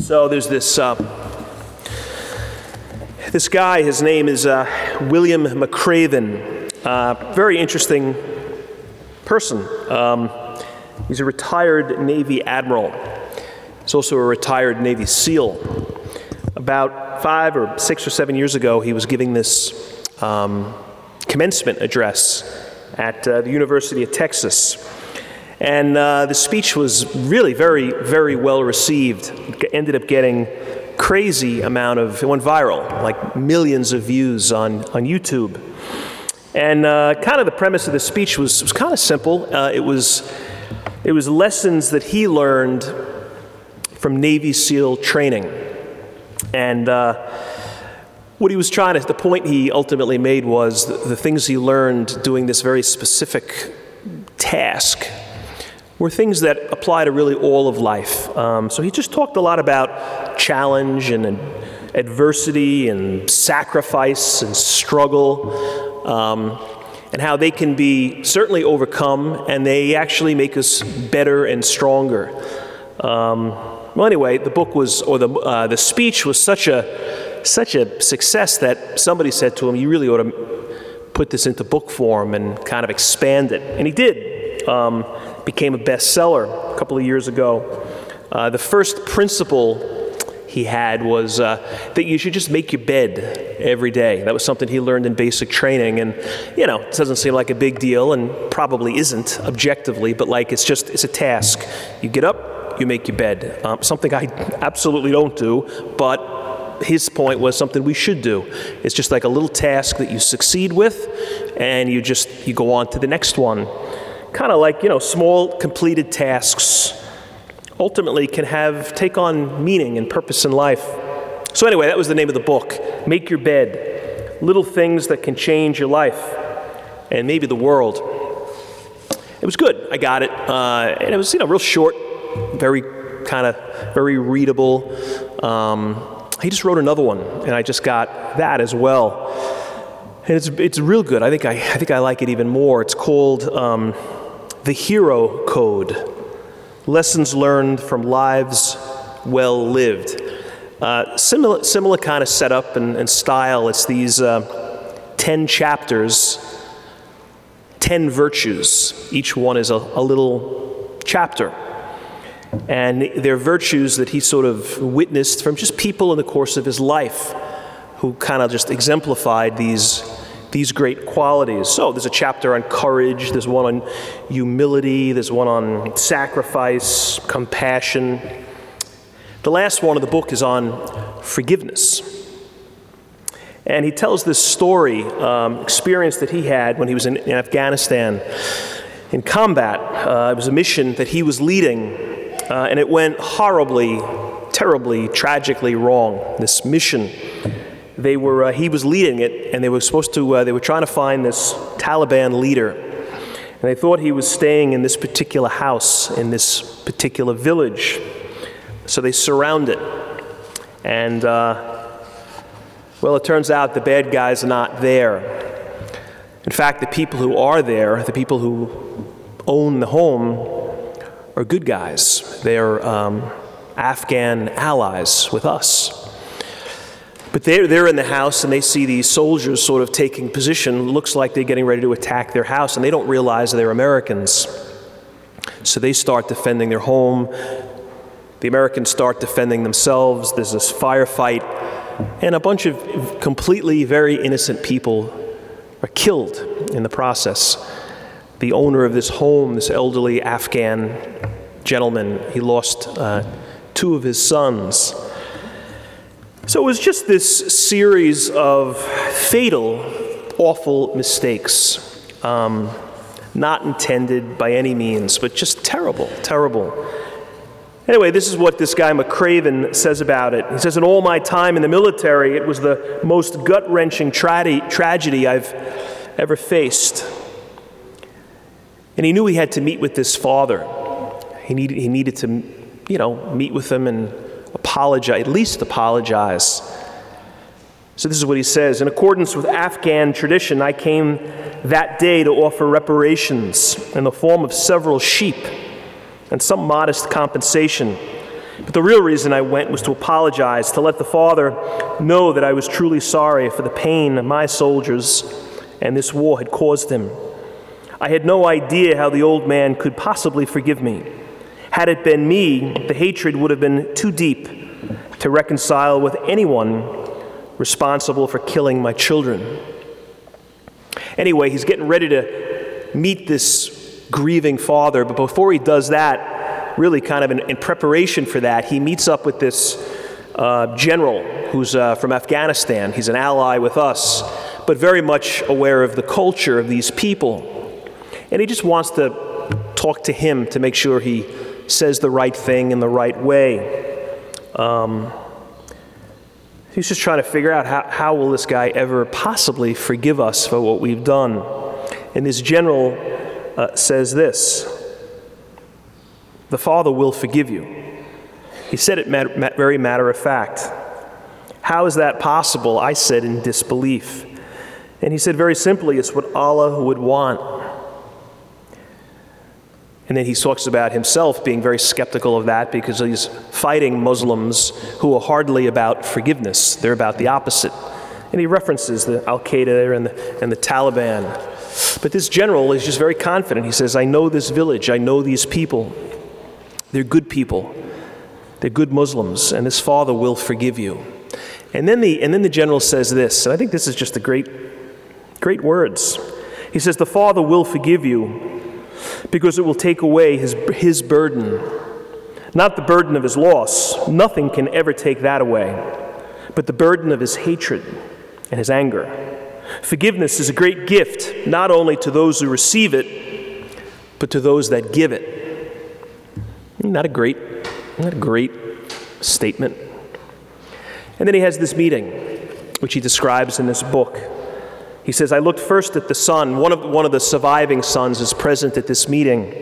So there's this uh, this guy. His name is uh, William McRaven. Uh, very interesting person. Um, he's a retired Navy admiral. He's also a retired Navy SEAL. About five or six or seven years ago, he was giving this um, commencement address at uh, the University of Texas. And uh, the speech was really very, very well received. It ended up getting crazy amount of, it went viral, like millions of views on, on YouTube. And uh, kind of the premise of the speech was, was kind of simple. Uh, it, was, it was lessons that he learned from Navy SEAL training. And uh, what he was trying to, the point he ultimately made was the, the things he learned doing this very specific task were things that apply to really all of life. Um, so he just talked a lot about challenge and, adversity and sacrifice and struggle. Um, and how they can be certainly overcome and they actually make us better and stronger. Um, well, anyway, the book was, or the, uh, the speech was such a, such a success that somebody said to him, You really ought to put this into book form and kind of expand it. And he did. Um, became a bestseller a couple of years ago. Uh, the first principle he had was uh, that you should just make your bed every day. That was something he learned in basic training. And, you know, it doesn't seem like a big deal and probably isn't objectively, but like it's just, it's a task. You get up, you make your bed. Um, something I absolutely don't do, but his point was something we should do. It's just like a little task that you succeed with, and you just you go on to the next one kind of like, you know, small completed tasks ultimately can have take on meaning and purpose in life. So anyway, that was the name of the book. Make your bed. Little things that can change your life and maybe the world. It was good. I got it. Uh, and it was, you know, real short, very kind of very readable. Um, he just wrote another one, and I just got that as well. And it's, it's real good. I think I, I think I like it even more. It's called um, the Hero Code Lessons Learned from Lives Well Lived. Uh, similar, similar kind of setup and, and style. It's these uh, 10 chapters, 10 virtues. Each one is a, a little chapter. And they're virtues that he sort of witnessed from just people in the course of his life who kind of just exemplified these these great qualities. So there's a chapter on courage, there's one on humility, there's one on sacrifice, compassion. The last one of the book is on forgiveness. And he tells this story, um, experience that he had when he was in, in Afghanistan in combat. Uh, it was a mission that he was leading, uh, and it went horribly, terribly, tragically wrong. This mission they were, uh, he was leading it, and they were supposed to, uh, they were trying to find this Taliban leader. And they thought he was staying in this particular house, in this particular village. So they surround it. And, uh, well, it turns out the bad guys are not there. In fact, the people who are there, the people who own the home, are good guys. They're um, Afghan allies with us. But they're, they're in the house and they see these soldiers sort of taking position. Looks like they're getting ready to attack their house, and they don't realize they're Americans. So they start defending their home. The Americans start defending themselves. There's this firefight, and a bunch of completely very innocent people are killed in the process. The owner of this home, this elderly Afghan gentleman, he lost uh, two of his sons. So it was just this series of fatal, awful mistakes. Um, not intended by any means, but just terrible, terrible. Anyway, this is what this guy McRaven says about it. He says, In all my time in the military, it was the most gut wrenching tra- tragedy I've ever faced. And he knew he had to meet with this father. He needed, he needed to, you know, meet with him and apologize, at least apologize. So, this is what he says In accordance with Afghan tradition, I came that day to offer reparations in the form of several sheep and some modest compensation. But the real reason I went was to apologize, to let the Father know that I was truly sorry for the pain my soldiers and this war had caused him. I had no idea how the old man could possibly forgive me. Had it been me, the hatred would have been too deep to reconcile with anyone responsible for killing my children. Anyway, he's getting ready to meet this grieving father, but before he does that, really kind of in, in preparation for that, he meets up with this uh, general who's uh, from Afghanistan. He's an ally with us, but very much aware of the culture of these people. And he just wants to talk to him to make sure he says the right thing in the right way. Um, he's just trying to figure out how, how will this guy ever possibly forgive us for what we've done. And this general uh, says this The Father will forgive you. He said it mat- very matter of fact. How is that possible? I said in disbelief. And he said very simply, it's what Allah would want. And then he talks about himself being very skeptical of that because he's fighting Muslims who are hardly about forgiveness. They're about the opposite. And he references the Al Qaeda and the, and the Taliban. But this general is just very confident. He says, I know this village, I know these people. They're good people, they're good Muslims, and this father will forgive you. And then the, and then the general says this, and I think this is just the great, great words. He says, The Father will forgive you because it will take away his, his burden. Not the burden of his loss, nothing can ever take that away, but the burden of his hatred and his anger. Forgiveness is a great gift, not only to those who receive it, but to those that give it. Not a great, not a great statement. And then he has this meeting, which he describes in this book. He says, I looked first at the son. One of, one of the surviving sons is present at this meeting.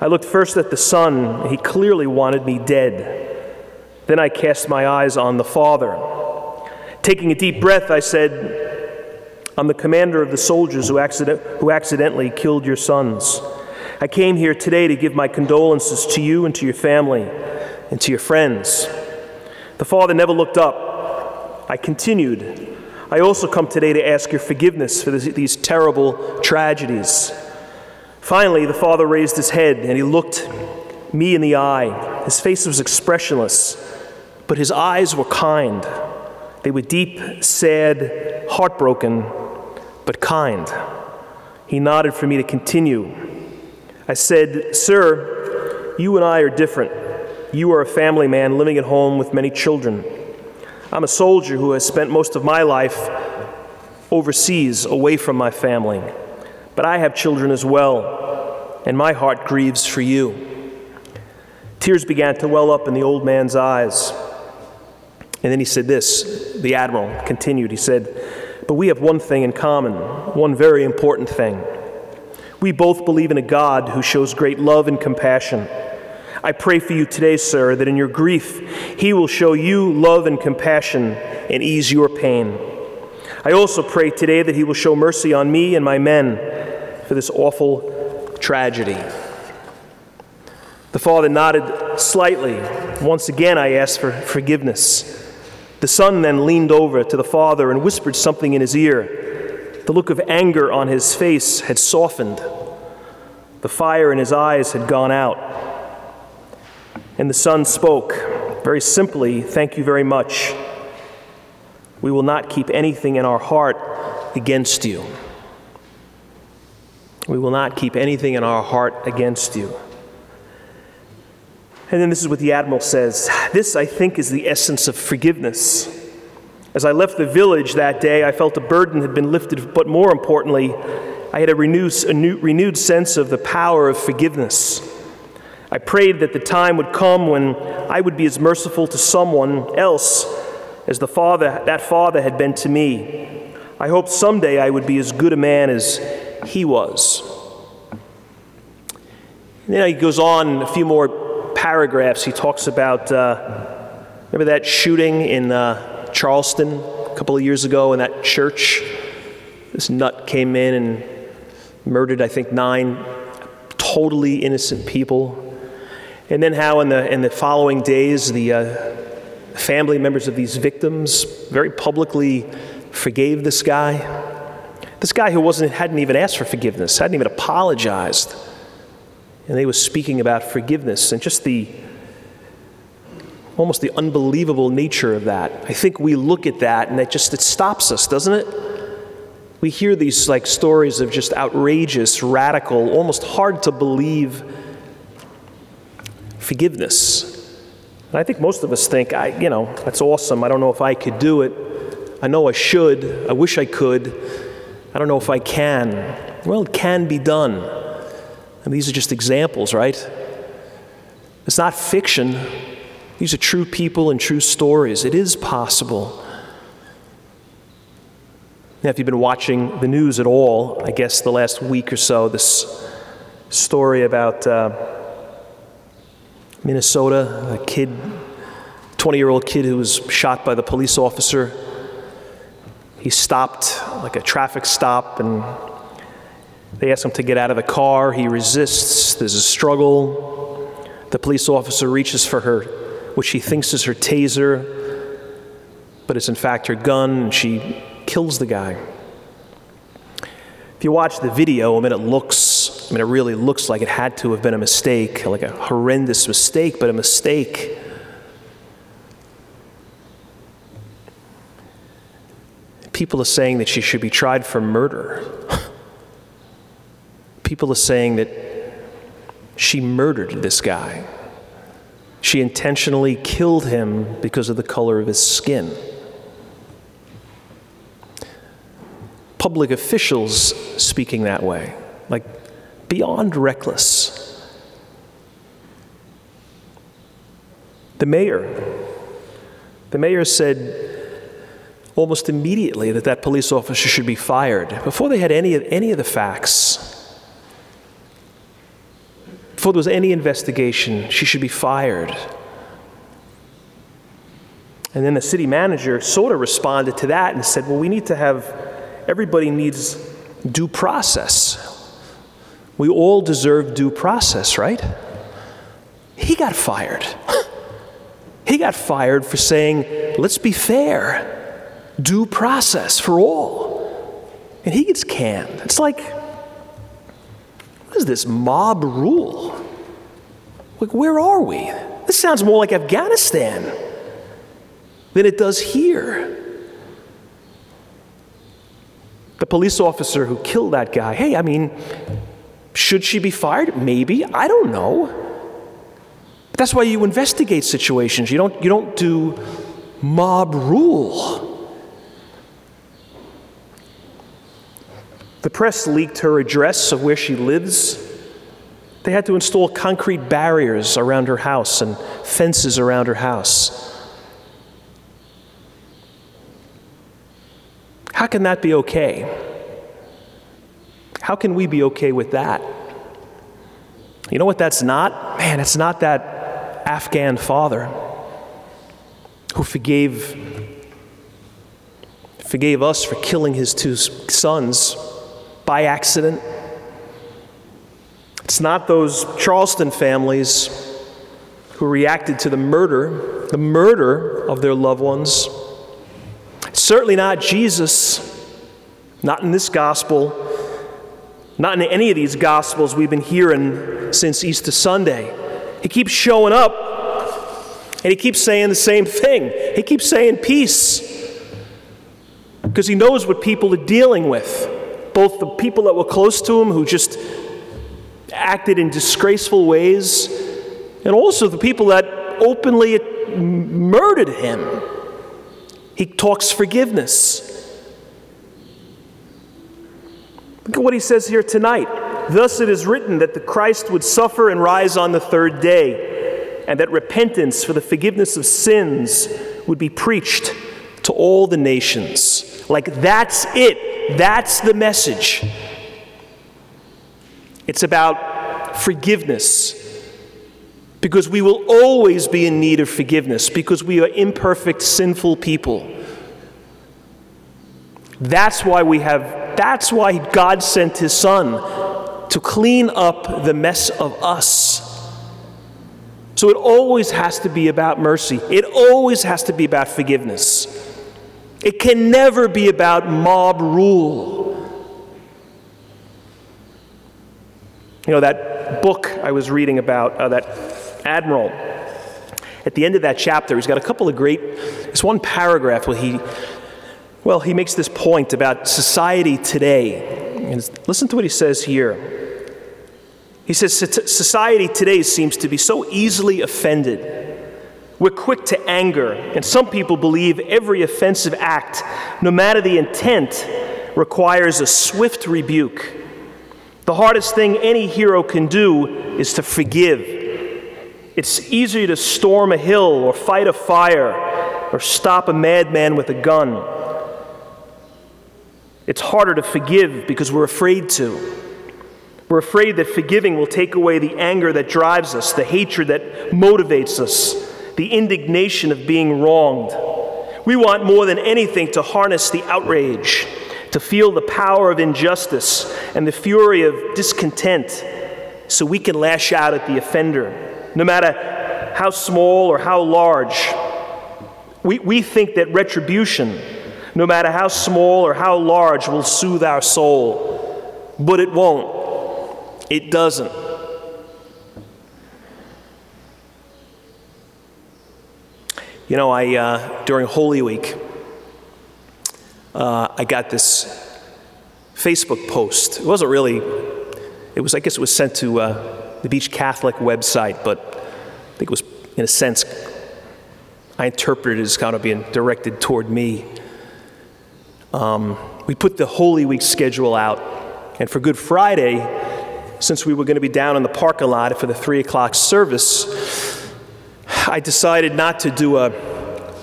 I looked first at the son. He clearly wanted me dead. Then I cast my eyes on the father. Taking a deep breath, I said, I'm the commander of the soldiers who, accident, who accidentally killed your sons. I came here today to give my condolences to you and to your family and to your friends. The father never looked up. I continued, I also come today to ask your forgiveness for this, these terrible tragedies. Finally, the father raised his head and he looked me in the eye. His face was expressionless, but his eyes were kind. They were deep, sad, heartbroken, but kind. He nodded for me to continue. I said, Sir, you and I are different. You are a family man living at home with many children. I'm a soldier who has spent most of my life overseas, away from my family. But I have children as well, and my heart grieves for you. Tears began to well up in the old man's eyes. And then he said this the admiral continued. He said, But we have one thing in common, one very important thing. We both believe in a God who shows great love and compassion. I pray for you today, sir, that in your grief, He will show you love and compassion and ease your pain. I also pray today that He will show mercy on me and my men for this awful tragedy. The father nodded slightly. Once again, I asked for forgiveness. The son then leaned over to the father and whispered something in his ear. The look of anger on his face had softened. The fire in his eyes had gone out. And the son spoke very simply Thank you very much. We will not keep anything in our heart against you. We will not keep anything in our heart against you. And then this is what the Admiral says This, I think, is the essence of forgiveness. As I left the village that day, I felt a burden had been lifted, but more importantly, I had a renewed, a new, renewed sense of the power of forgiveness. I prayed that the time would come when I would be as merciful to someone else as the father that father had been to me. I hoped someday I would be as good a man as he was. And then he goes on a few more paragraphs. He talks about uh, remember that shooting in uh, Charleston a couple of years ago in that church. This nut came in and murdered, I think, nine totally innocent people. And then how in the, in the following days, the uh, family members of these victims very publicly forgave this guy. This guy who wasn't, hadn't even asked for forgiveness, hadn't even apologized. And they was speaking about forgiveness and just the almost the unbelievable nature of that. I think we look at that and it just it stops us, doesn't it? We hear these like stories of just outrageous, radical, almost hard to believe forgiveness. And I think most of us think, I, you know, that's awesome. I don't know if I could do it. I know I should. I wish I could. I don't know if I can. Well, it can be done. And these are just examples, right? It's not fiction. These are true people and true stories. It is possible. Now, if you've been watching the news at all, I guess the last week or so, this story about uh, Minnesota, a kid, 20 year old kid who was shot by the police officer. He stopped, like a traffic stop, and they ask him to get out of the car. He resists. There's a struggle. The police officer reaches for her, which she thinks is her taser, but it's in fact her gun, and she kills the guy. If you watch the video, I mean, it looks, I mean, it really looks like it had to have been a mistake, like a horrendous mistake, but a mistake. People are saying that she should be tried for murder. People are saying that she murdered this guy. She intentionally killed him because of the color of his skin. Public officials speaking that way, like beyond reckless. The mayor, the mayor said almost immediately that that police officer should be fired before they had any of, any of the facts. Before there was any investigation, she should be fired. And then the city manager sort of responded to that and said, Well, we need to have everybody needs due process. We all deserve due process, right? He got fired. He got fired for saying, let's be fair, due process for all. And he gets canned. It's like, what is this mob rule? Like, where are we? This sounds more like Afghanistan than it does here the police officer who killed that guy, hey, I mean, should she be fired? Maybe. I don't know. But that's why you investigate situations. You don't, you don't do mob rule. The press leaked her address of where she lives. They had to install concrete barriers around her house and fences around her house. How can that be okay? How can we be okay with that? You know what that's not? Man, it's not that Afghan father who forgave forgave us for killing his two sons by accident. It's not those Charleston families who reacted to the murder, the murder of their loved ones Certainly not Jesus, not in this gospel, not in any of these gospels we've been hearing since Easter Sunday. He keeps showing up and he keeps saying the same thing. He keeps saying peace because he knows what people are dealing with. Both the people that were close to him who just acted in disgraceful ways, and also the people that openly murdered him. He talks forgiveness. Look at what he says here tonight. Thus it is written that the Christ would suffer and rise on the third day, and that repentance for the forgiveness of sins would be preached to all the nations. Like, that's it. That's the message. It's about forgiveness. Because we will always be in need of forgiveness, because we are imperfect, sinful people. That's why we have, that's why God sent His Son to clean up the mess of us. So it always has to be about mercy, it always has to be about forgiveness. It can never be about mob rule. You know, that book I was reading about, uh, that admiral, at the end of that chapter, he's got a couple of great, it's one paragraph where he, well, he makes this point about society today. And listen to what he says here. He says, Society today seems to be so easily offended. We're quick to anger, and some people believe every offensive act, no matter the intent, requires a swift rebuke. The hardest thing any hero can do is to forgive. It's easier to storm a hill or fight a fire or stop a madman with a gun. It's harder to forgive because we're afraid to. We're afraid that forgiving will take away the anger that drives us, the hatred that motivates us, the indignation of being wronged. We want more than anything to harness the outrage, to feel the power of injustice and the fury of discontent so we can lash out at the offender, no matter how small or how large. We, we think that retribution, no matter how small or how large, will soothe our soul, but it won't. It doesn't. You know, I uh, during Holy Week, uh, I got this Facebook post. It wasn't really. It was, I guess, it was sent to uh, the Beach Catholic website, but I think it was, in a sense, I interpreted it as kind of being directed toward me. Um, we put the Holy Week schedule out, and for Good Friday, since we were going to be down in the parking lot for the three o'clock service, I decided not to do a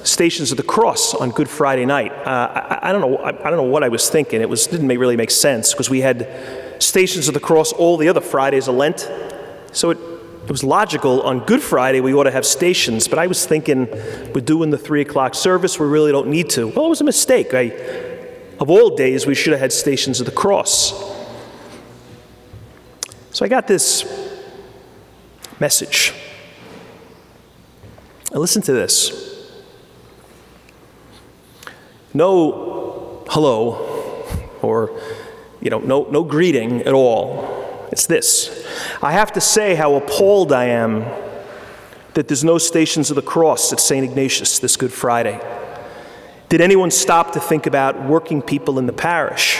Stations of the Cross on Good Friday night. Uh, I, I, don't know. I, I, don't know what I was thinking. It was didn't make, really make sense because we had Stations of the Cross all the other Fridays of Lent, so it, it was logical on Good Friday we ought to have stations. But I was thinking we're doing the three o'clock service. We really don't need to. Well, it was a mistake. I, of all days, we should have had Stations of the Cross. So I got this message. Now listen to this. No hello or you know no no greeting at all. It's this. I have to say how appalled I am that there's no stations of the cross at St. Ignatius this Good Friday. Did anyone stop to think about working people in the parish?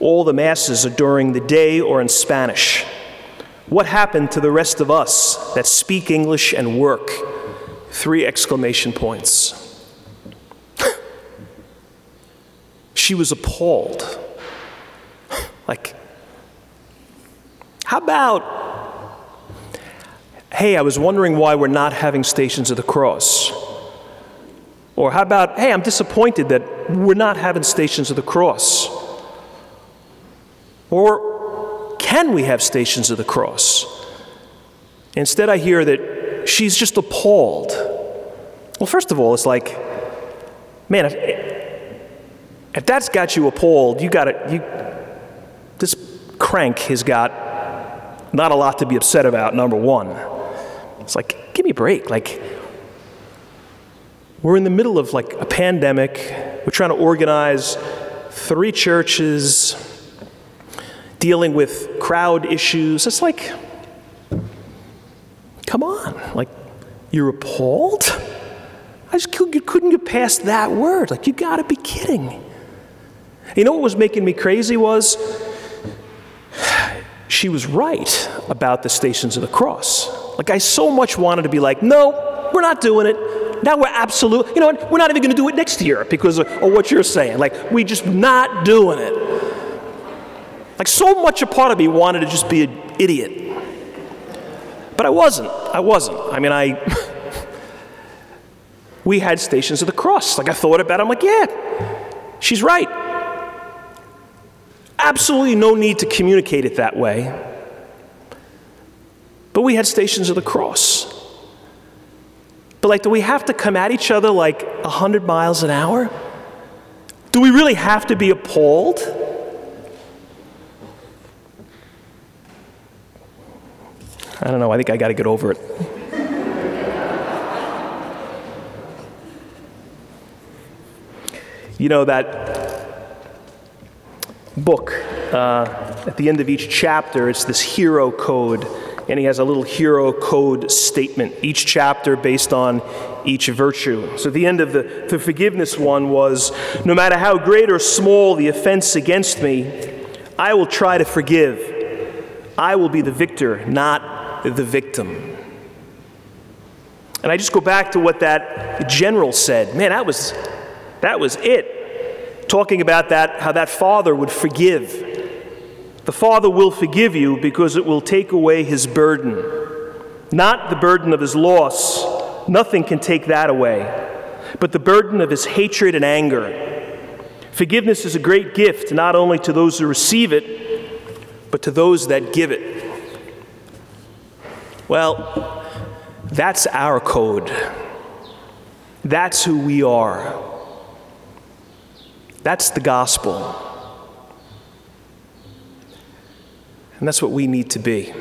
All the masses are during the day or in Spanish. What happened to the rest of us that speak English and work? Three exclamation points. she was appalled. like, how about, hey, I was wondering why we're not having Stations of the Cross? Or how about, hey, I'm disappointed that we're not having Stations of the Cross? Or can we have stations of the cross? Instead, I hear that she's just appalled. Well, first of all, it's like, man, if, if that's got you appalled, you got it. You, this crank has got not a lot to be upset about, number one. It's like, give me a break. Like, we're in the middle of like a pandemic. We're trying to organize three churches, dealing with crowd issues. It's like, come on, like, you're appalled? I just couldn't get past that word. Like, you gotta be kidding. You know what was making me crazy was she was right about the stations of the cross. Like, I so much wanted to be like, no, we're not doing it. Now we're absolute, you know what, we're not even gonna do it next year because of, of what you're saying. Like, we just not doing it. Like, so much a part of me wanted to just be an idiot. But I wasn't. I wasn't. I mean, I. we had stations of the cross. Like, I thought about it. I'm like, yeah, she's right absolutely no need to communicate it that way. But we had stations of the cross. But like, do we have to come at each other like 100 miles an hour? Do we really have to be appalled? I don't know, I think I got to get over it. you know, that book, uh, at the end of each chapter, it's this hero code, and he has a little hero code statement, each chapter based on each virtue. So the end of the, the forgiveness one was no matter how great or small the offense against me, I will try to forgive. I will be the victor, not the victim. And I just go back to what that general said. Man, that was, that was it. Talking about that, how that father would forgive. The father will forgive you because it will take away his burden, not the burden of his loss. Nothing can take that away, but the burden of his hatred and anger. Forgiveness is a great gift, not only to those who receive it, but to those that give it. Well, that's our code. That's who we are. That's the gospel. And that's what we need to be.